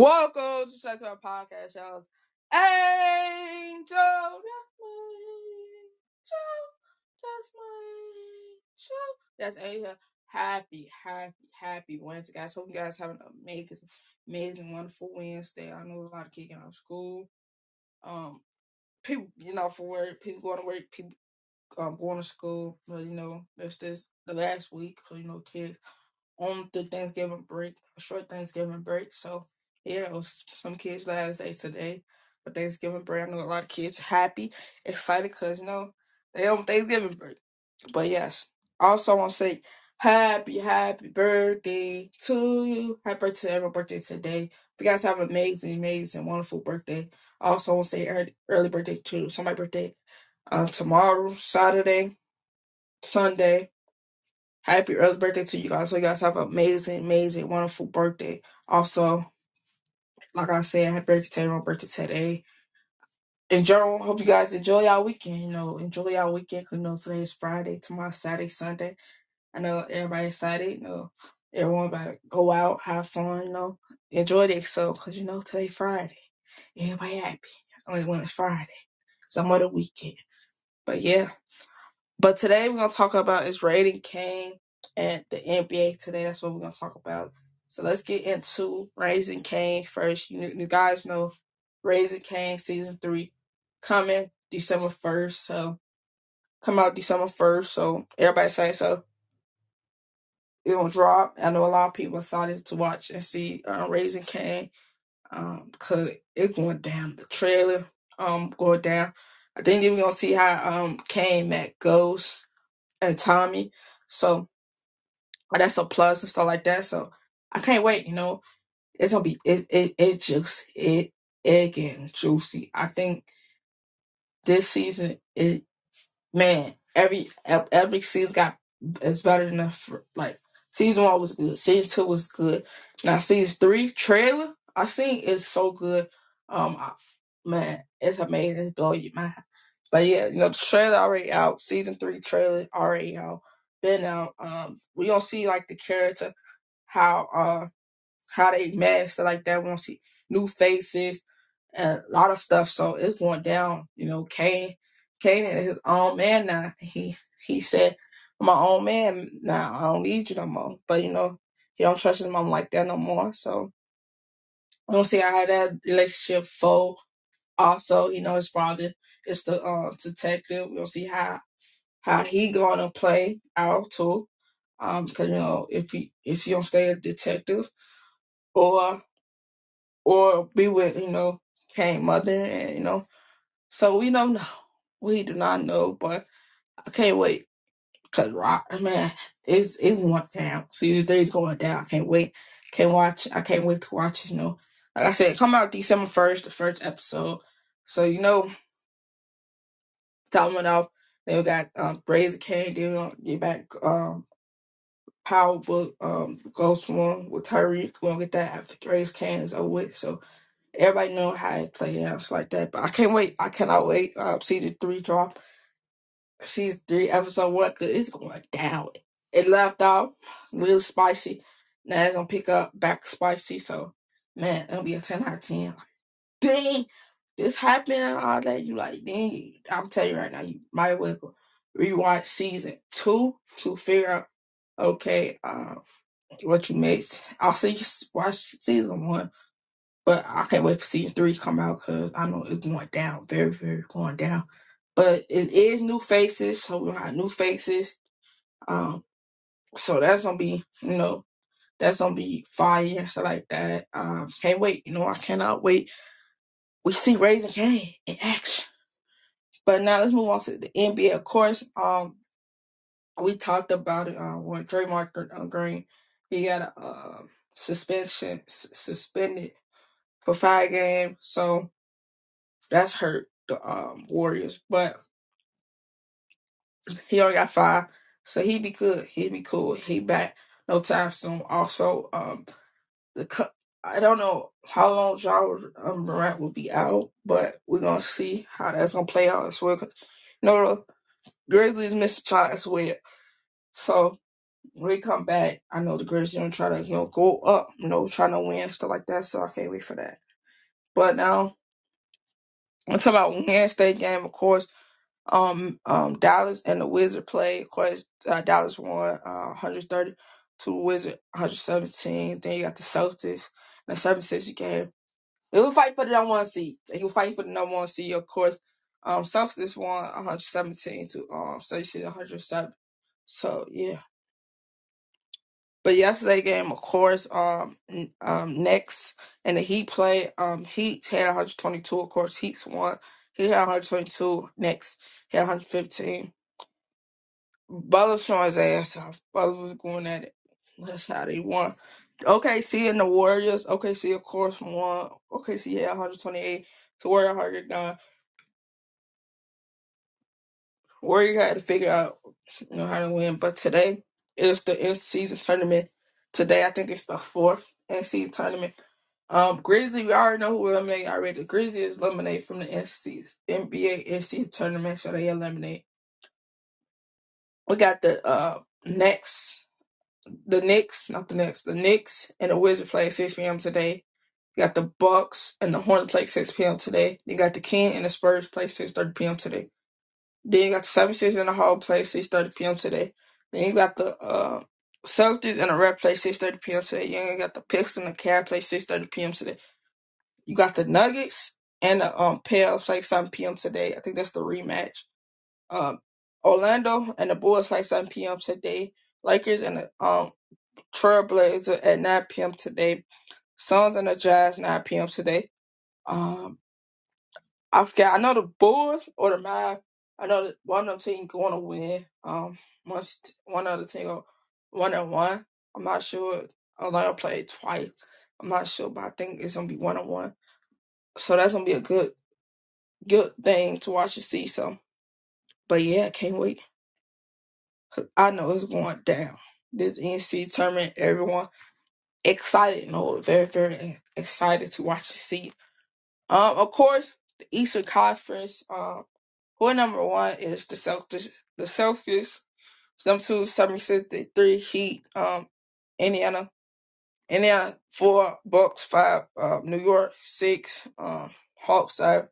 Welcome to Shut Up Podcast, y'all. Angel, that's my angel, that's my angel. That's Angel. Happy, happy, happy Wednesday, guys. Hope you guys have an amazing, amazing, wonderful Wednesday. I know a lot of kids out of school. Um, people, you know, for work, people going to work, people um going to school. But you know, it's this the last week, so you know, kids on the Thanksgiving break, a short Thanksgiving break. So yeah, it was some kids' last day today for Thanksgiving break. I know a lot of kids happy, excited because you know they on Thanksgiving break. But yes, also I want to say happy, happy birthday to you. Happy birthday to everyone birthday today. You guys have an amazing, amazing, wonderful birthday. Also, I want to say early, birthday to somebody's birthday uh, tomorrow, Saturday, Sunday. Happy early birthday to you guys. So you guys have an amazing, amazing, wonderful birthday. Also, like I said, happy birthday to everyone birthday today. In general, hope you guys enjoy y'all weekend. You know, enjoy y'all weekend. 'cause, you know, today is Friday, tomorrow Saturday, Sunday. I know everybody excited. You know, everyone about to go out, have fun. You know, enjoy so because you know today Friday. Everybody happy. Only when it's Friday, some other weekend. But yeah. But today we're gonna talk about is Raising Kanan and the NBA today. That's what we're gonna talk about. So let's get into Raising Kanan first. You, you guys know Raising Kanan season three coming December first. So come out December first. So everybody say so it will drop. I know a lot of people excited to watch and see uh, Raising Kane. Um, cause it's going down. The trailer um going down. I think we're gonna see how um Kane Matt goes and Tommy. So that's a plus and stuff like that. So I can't wait. You know, it's gonna be it it it just it getting juicy. I think this season is man every ev- every season got it's better than the like season one was good. Season two was good. Now season three trailer I seen is so good. Um, I, man, it's amazing. Blow your mind. But yeah, you know the trailer already out. Season three trailer already out. Been out. Um, we don't see like the character how uh how they stuff like that. We don't see new faces and a lot of stuff. So it's going down. You know, Kanan, Kanan is his own man now. He he said, "I'm my own man now. I don't need you no more." But you know, he don't trust his mom like that no more. So we don't see how that relationship fold. Also, you know, his father is the uh, detective. We'll see how how he gonna play out too. Um, because you know, if he if he don't stay a detective or or be with you know Kanan mother and you know, so we don't know. We do not know, but I can't wait because Rock man, it's it's going down. Series three is going down. I can't wait. Can't watch. I can't wait to watch. You know, like I said, come out December first, the first episode. So you know, coming off. Then we got um, Raising Kanan. We're get back um, Power Book, um, Ghost One with Tariq. We're gonna get that after Grace Kane is over with. So everybody know how it played out like that. But I can't wait. I cannot wait. Uh, season three drop. Season three, episode one, cause it's going down. It left off real spicy. Now it's gonna pick up back spicy. So man, it'll be a ten out of ten. Dang, this happened and all that. You like, dang. I'm telling you right now, you might as well rewatch season two to figure out. Okay, uh, what you missed. I'll see you watch season one, but I can't wait for season three to come out because I know it's going down, very, very going down. But it is new faces, so we have new faces. Um, so that's gonna be, you know, that's gonna be fire stuff like that. Um, can't wait. You know, I cannot wait. We see Raising Kanan in action. But now let's move on to the NBA. Of course, um, we talked about it uh, when Draymond uh, Green he got a uh, suspension s- suspended for five games. So that's hurt the um Warriors. But he only got five. So he be good. He be cool. He back no time soon. Also, um the cu- I don't know how long John um, Morant will be out, but we're gonna see how that's gonna play out as well. 'Cause, Grizzlies missed a shot as well. So when we come back, I know the Grizzlies gonna try to, you know, go up, you know, trying to win, stuff like that. So I can't wait for that. But now I'm talking about Wednesday game, of course. Um, um, Dallas and the Wizard play. Of course, uh, Dallas won uh, 130 to the Wizard 117. Then you got the Celtics and the 76 game. They will fight for the number one seed. They will fight for the number one seed, of course. Um, Celtics won 117 to um, Celtics 107. So yeah. But yesterday game, of course, um, um, Knicks and the Heat play, um, Heat had 122. Of course, Heat's won. He had 122. Knicks, he had 115. Butler showing his ass off. Butler was going at it. That's how they won. OKC and the Warriors. OKC, of course, won. OKC had 128 to Warrior 109. Warrior had to figure out you know how to win. But today is the in season tournament. Today, I think it's the fourth in season tournament. Um, Grizzly, we already know who eliminated already. The Grizzlies eliminated from the NC, NBA NC tournament, so they eliminate. We got the uh Knicks, the Knicks, not the Knicks, the Knicks and the Wizards play at 6 p.m. today. You got the Bucks and the Hornets play at 6 p.m. today. You got the King and the Spurs play 6:30 p.m. today. Then you got the 76 and the Hall play 6:30 p.m. today. Then you got the uh Celtics and the Red play 6:30 p.m. today. You got the Pistons and the Cavs play 6:30 p.m. today. You got the Nuggets and the um Pels like 7 p.m. today. I think that's the rematch. Um, Orlando and the Bulls like 7 p.m. today. Lakers and the um Trailblazers at 9 p.m. today. Suns and the Jazz 9 p.m. today. Um, I forgot. I know the Bulls or the Mavs. I know one of them team going to win. Um, once one other team go one and one. I'm not sure. Orlando played twice. I'm not sure, but I think it's gonna be one on one. So that's gonna be a good good thing to watch and see. So, but yeah, I can't wait. I know it's going down. This NC tournament, everyone excited. No, very very excited to watch and see. Um, of course, the Eastern Conference. Who number one is the Celtics. The Celtics. Some two, 76, the three Heat. Um, Indiana. Indiana four, Bucks five, um, New York six, um, Hawks seven,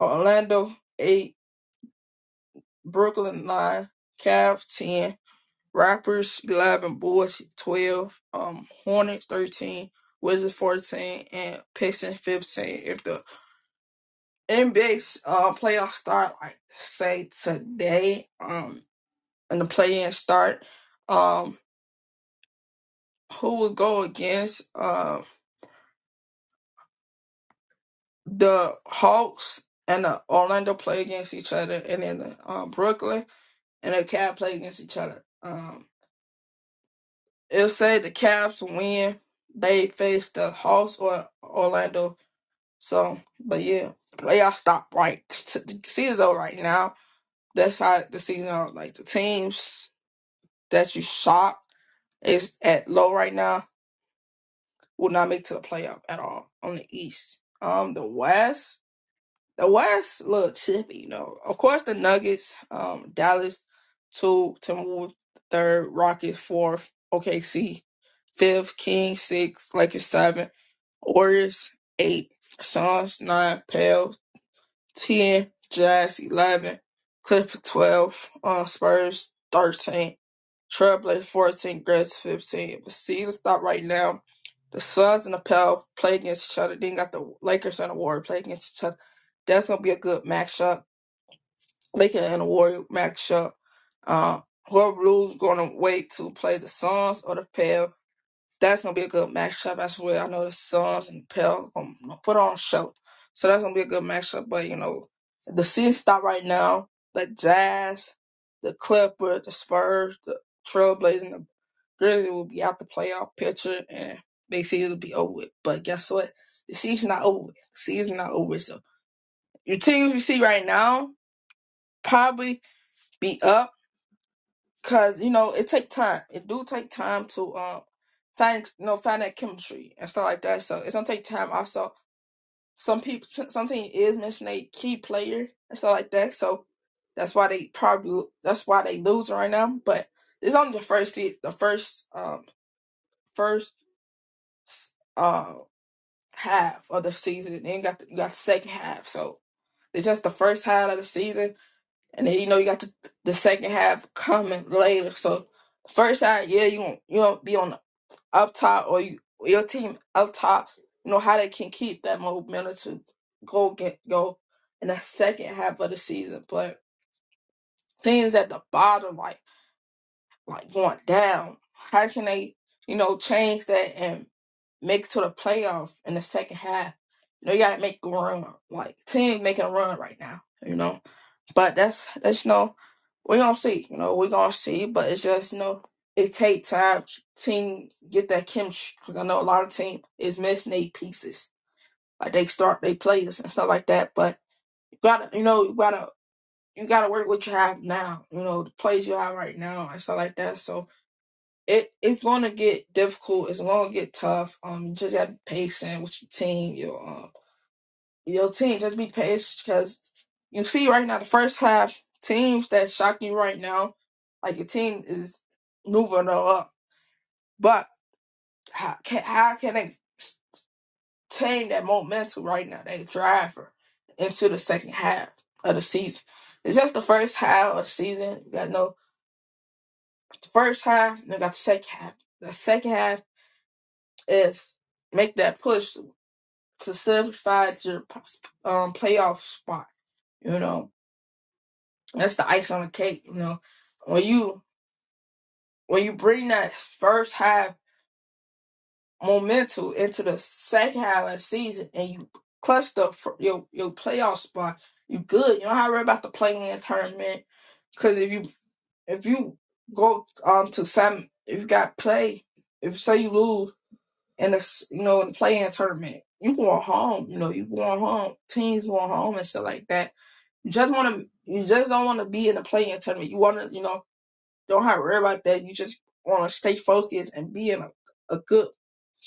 Orlando eight, Brooklyn nine, Cavs ten, Raptors eleven, Bulls twelve, um Hornets thirteen, Wizards fourteen, and Pistons fifteen. If the NBA uh playoffs start like say today, um and the play in start, um who will go against uh the Hawks and the Orlando play against each other and then the um Brooklyn and the Cavs play against each other. Um it'll say the Cavs win. They face the Hawks or Orlando. So, but yeah, playoffs stop right. The season's over right now. That's how the season. Like the teams that you shot is at low right now will not make to the playoff at all on the East. Um, the West, the West a little chippy, you know. Of course, the Nuggets, um, Dallas two, Timberwolves third, Rockets fourth, OKC fifth, King six, Lakers seven, Warriors eight, Suns nine, Pels ten, Jazz eleven, Clippers twelve, uh, Spurs thirteen, Trailblazers fourteen, Grizzlies fifteen. The season stop right now. The Suns and the Pels play against each other. Then got the Lakers and the Warriors play against each other. That's gonna be a good matchup. Lakers and the Warriors matchup. Uh, whoever loses gonna wait to play the Suns or the Pels that's gonna be a good matchup as well. I know the Suns and Pels gonna put on a show, so that's gonna be a good matchup. But you know, the season stop right now. The Jazz, the Clippers, the Spurs, the Trailblazers, and the Grizzlies will be out the playoff picture, and big season will be over with. But guess what? The season not over. The season not over. So your teams you see right now probably be up because you know it take time. It do take time to um find no find that chemistry and stuff like that. So it's gonna take time. Also, some people, some team is missing a key player and stuff like that. So that's why they probably that's why they lose right now. But it's only the first se- the first um first uh half of the season. Then got the, you got the second half. So it's just the first half of the season, and then you know you got the the second half coming later. So first half, yeah, you won't you won't be on up top or you your team up top. You know how they can keep that momentum to go get go in the second half of the season, but teams at the bottom like like going down. How can they you know change that and make it to the playoff in the second half? You know you gotta make a run. Like teams making a run right now. You know But that's that's you know we're gonna see. You know we're gonna see. But it's just you know it take time. Team get that chemistry because I know a lot of team is missing eight pieces. Like they start they players and stuff like that. But you gotta you know you gotta you gotta work what you have now. You know the plays you have right now and stuff like that. So it it's gonna get difficult. It's gonna get tough. Um, you just have to be patient with your team. Your um your team just be patient because you see right now the first half teams that shock you right now, like your team is moving her up, but how can how can they tame that momentum right now? They drive her into the second half of the season. It's just the first half of the season. You got no the first half, and got the second half. The second half is make that push to solidify your um playoff spot. You know, That's the ice on the cake, you know. When you when you bring that first half momentum into the second half of the season and you clutch the your your playoff spot, you good. You don't have to worry about the play-in tournament because if you if you go um to some if you got play if say you lose in the you know in the play-in tournament, you going home. You know you going home. Teams going home and stuff like that. You just want to you just don't want to be in the play-in tournament. You want to you know Don't have to worry about that. You just want to stay focused and be in a, a good,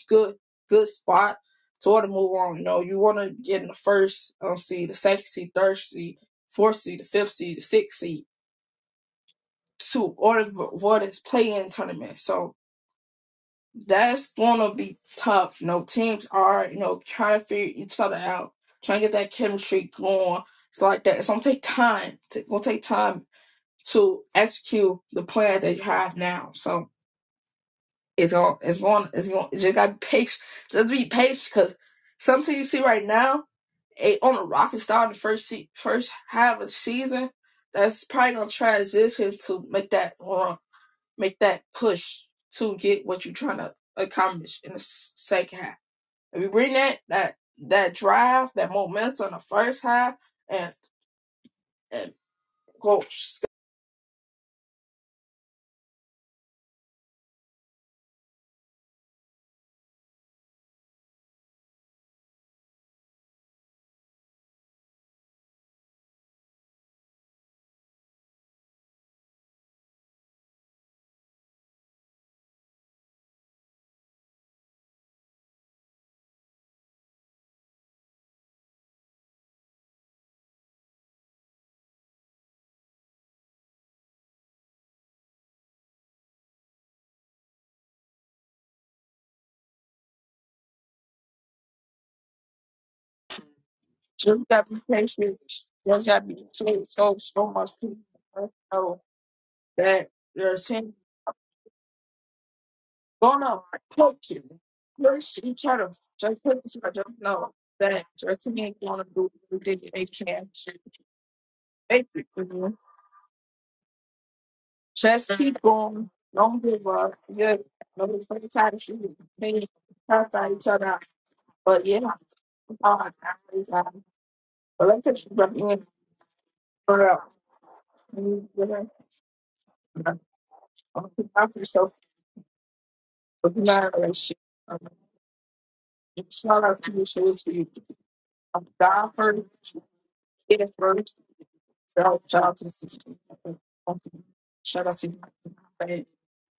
good, good spot to order to move on. You know, you want to get in the first um, seed, the second seed, third seed, fourth seed, the fifth seed, the sixth seed to order for, for this play-in tournament. So that's gonna be tough. You know, teams are you know trying to figure each other out, trying to get that chemistry going. It's like that. It's gonna take time. It's gonna take time to execute the plan that you have now. So It's on. It's going. It's going. You just got to be patient. Just be patient, because something you see right now, a, on a rocket start in the first se- first half of the season, that's probably gonna transition to make that make that push to get what you're trying to accomplish in the second half. If you bring that that that drive, that momentum in the first half, and and go just got to be patient. Just got to be so so so much people know that there's gonna coach you. Push each other. Just push each other. No, that team ain't gonna do everything they can to make it to you. Just keep going. Don't give up. Yeah, no first time to shoot. Maybe outside each other. But yeah, oh it's hard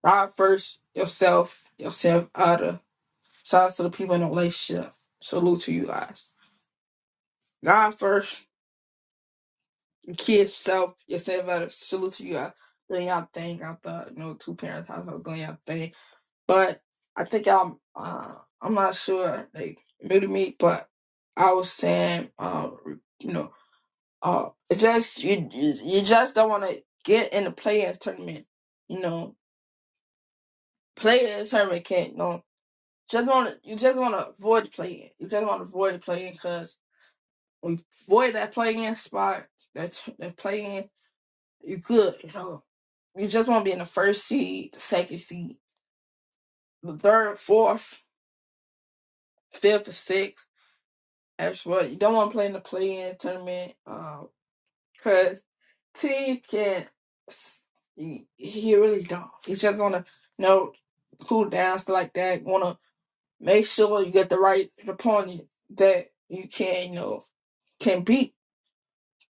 God first, yourself, yourself, other. Shout out to the people in the relationship. Salute to you guys. God first, kids, self, yourself, other. Salute to you guys. Doing y'all thing out the, you know, two parents household, doing y'all thing. But I think I'm, uh, I'm not sure, like, new to me, but I was saying, uh, you know, uh, it just, you, you you just don't want to get in the players tournament, you know, players tournament can't, you know, just want to, you just want to avoid playing. You just want to avoid playing because we avoid that playing spot, that that playing, you good, you know. You just want to be in the first seed, the second seed, the third, fourth, fifth, or sixth. That's what you don't want to play in the play-in tournament, um, because team can. You, you really don't. You just want to know cool down stuff like that. Want to make sure you get the right opponent that you can you know can beat.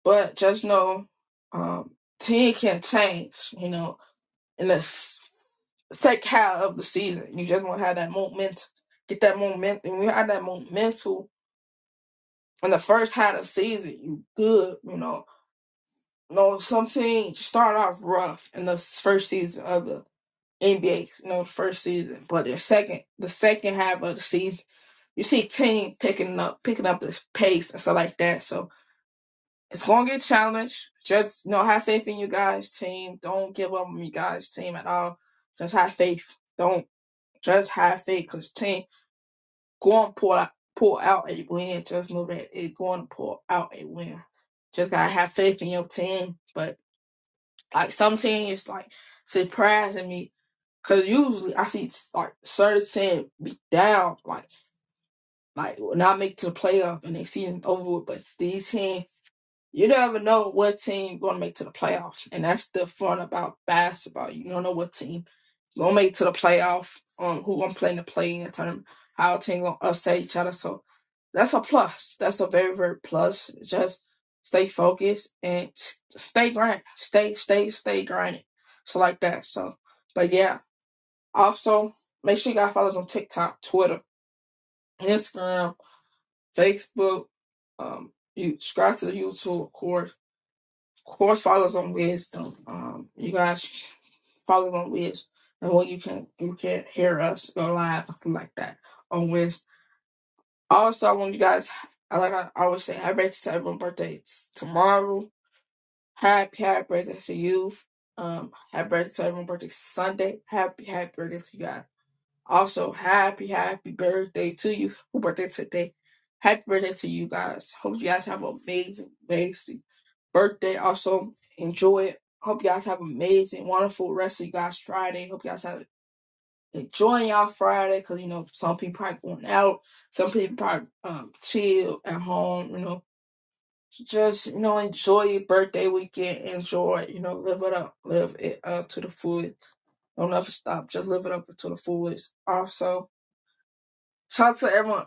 But just know, um, team can change. You know, in the second half of the season, you just want to have that moment, get that momentum. When you have that momentum in the first half of the season, you good. You know, no, some teams start off rough in the first season of the NBA. You know, the first season, but the second, the second half of the season, you see team picking up, picking up the pace and stuff like that. So It's gonna get challenged. Just you know, have faith in you guys' team. Don't give up on you guys' team at all. Just have faith. Don't just have faith because team going pull out pull out a win. Just know that it's going to pull out a win. Just gotta have faith in your team. But like some teams like surprising me because usually I see like certain team be down like like not make to the playoff and they season over with, but these teams You never know what team to make to the playoff, and that's the fun about basketball. You don't know what team gonna make to the playoff, um, who gonna play in the play-in tournament, how team gonna upset each other. So that's a plus. That's a very very plus. Just stay focused and stay grind, stay stay stay grinding, so like that. So, but yeah, also make sure you guys follow us on TikTok, Twitter, Instagram, Facebook. Um, you subscribe to the YouTube, course course, follow us on Wisdom. Um, you guys follow on Wisdom, and when you can you can hear us go live something like that on Wisdom. Also, I want you guys, I like I always say, happy birthday to everyone's birthday tomorrow. Happy happy birthday to you. Um, happy birthday to everyone's birthday Sunday. Happy happy birthday to you guys. Also, happy, happy birthday to you. Who birthday today? Happy birthday to you guys. Hope you guys have an amazing, amazing birthday. Also, enjoy it. Hope you guys have amazing, wonderful rest of you guys Friday. Hope you guys have enjoying y'all Friday because you know some people probably going out, some people probably um chill at home. You know, just you know enjoy your birthday weekend. Enjoy, you know, live it up, live it up to the fullest. Don't ever stop. Just live it up to the fullest. Also. Shout out to everyone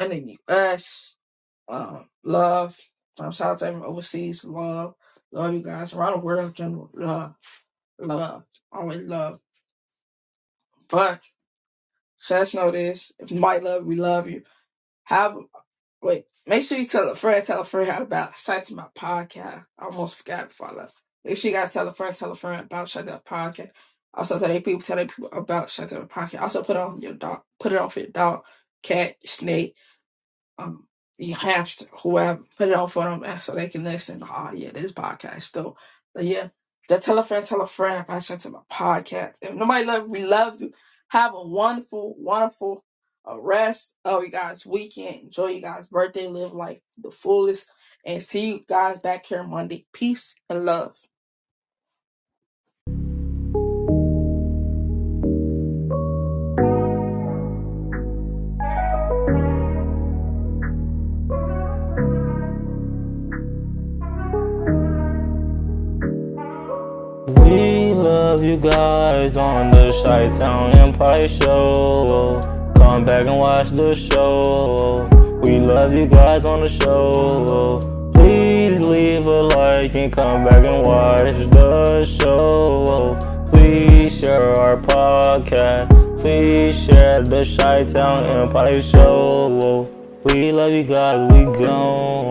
in the US. Um, love. Um, shout out to everyone overseas. Love. Love you guys. Around the world in general. Love. Love. Always love. But just know this. If you might love, we love you. Have wait, make sure you tell a friend, tell a friend about shout to my podcast. I almost forgot before I left. Make sure you guys tell a friend, tell a friend about shout out to podcast. Also tell your people, tell your people about shout out to podcast. Also put on your dog, put it on for your dog, cat, snake um, you have whoever put it on for them and so they can listen. Oh yeah, this podcast though. But yeah, just tell a friend, tell a friend I sent to my podcast. If nobody love we love you. Have a wonderful, wonderful uh, rest of you guys' weekend. Enjoy you guys' birthday. Live life to the fullest. And see you guys back here Monday. Peace and love. You guys on the Chi Town Empire Show. Come back and watch the show. We love you guys on the show. Please leave a like and come back and watch the show. Please share our podcast. Please share the Chi Town Empire show. We love you guys. We gone.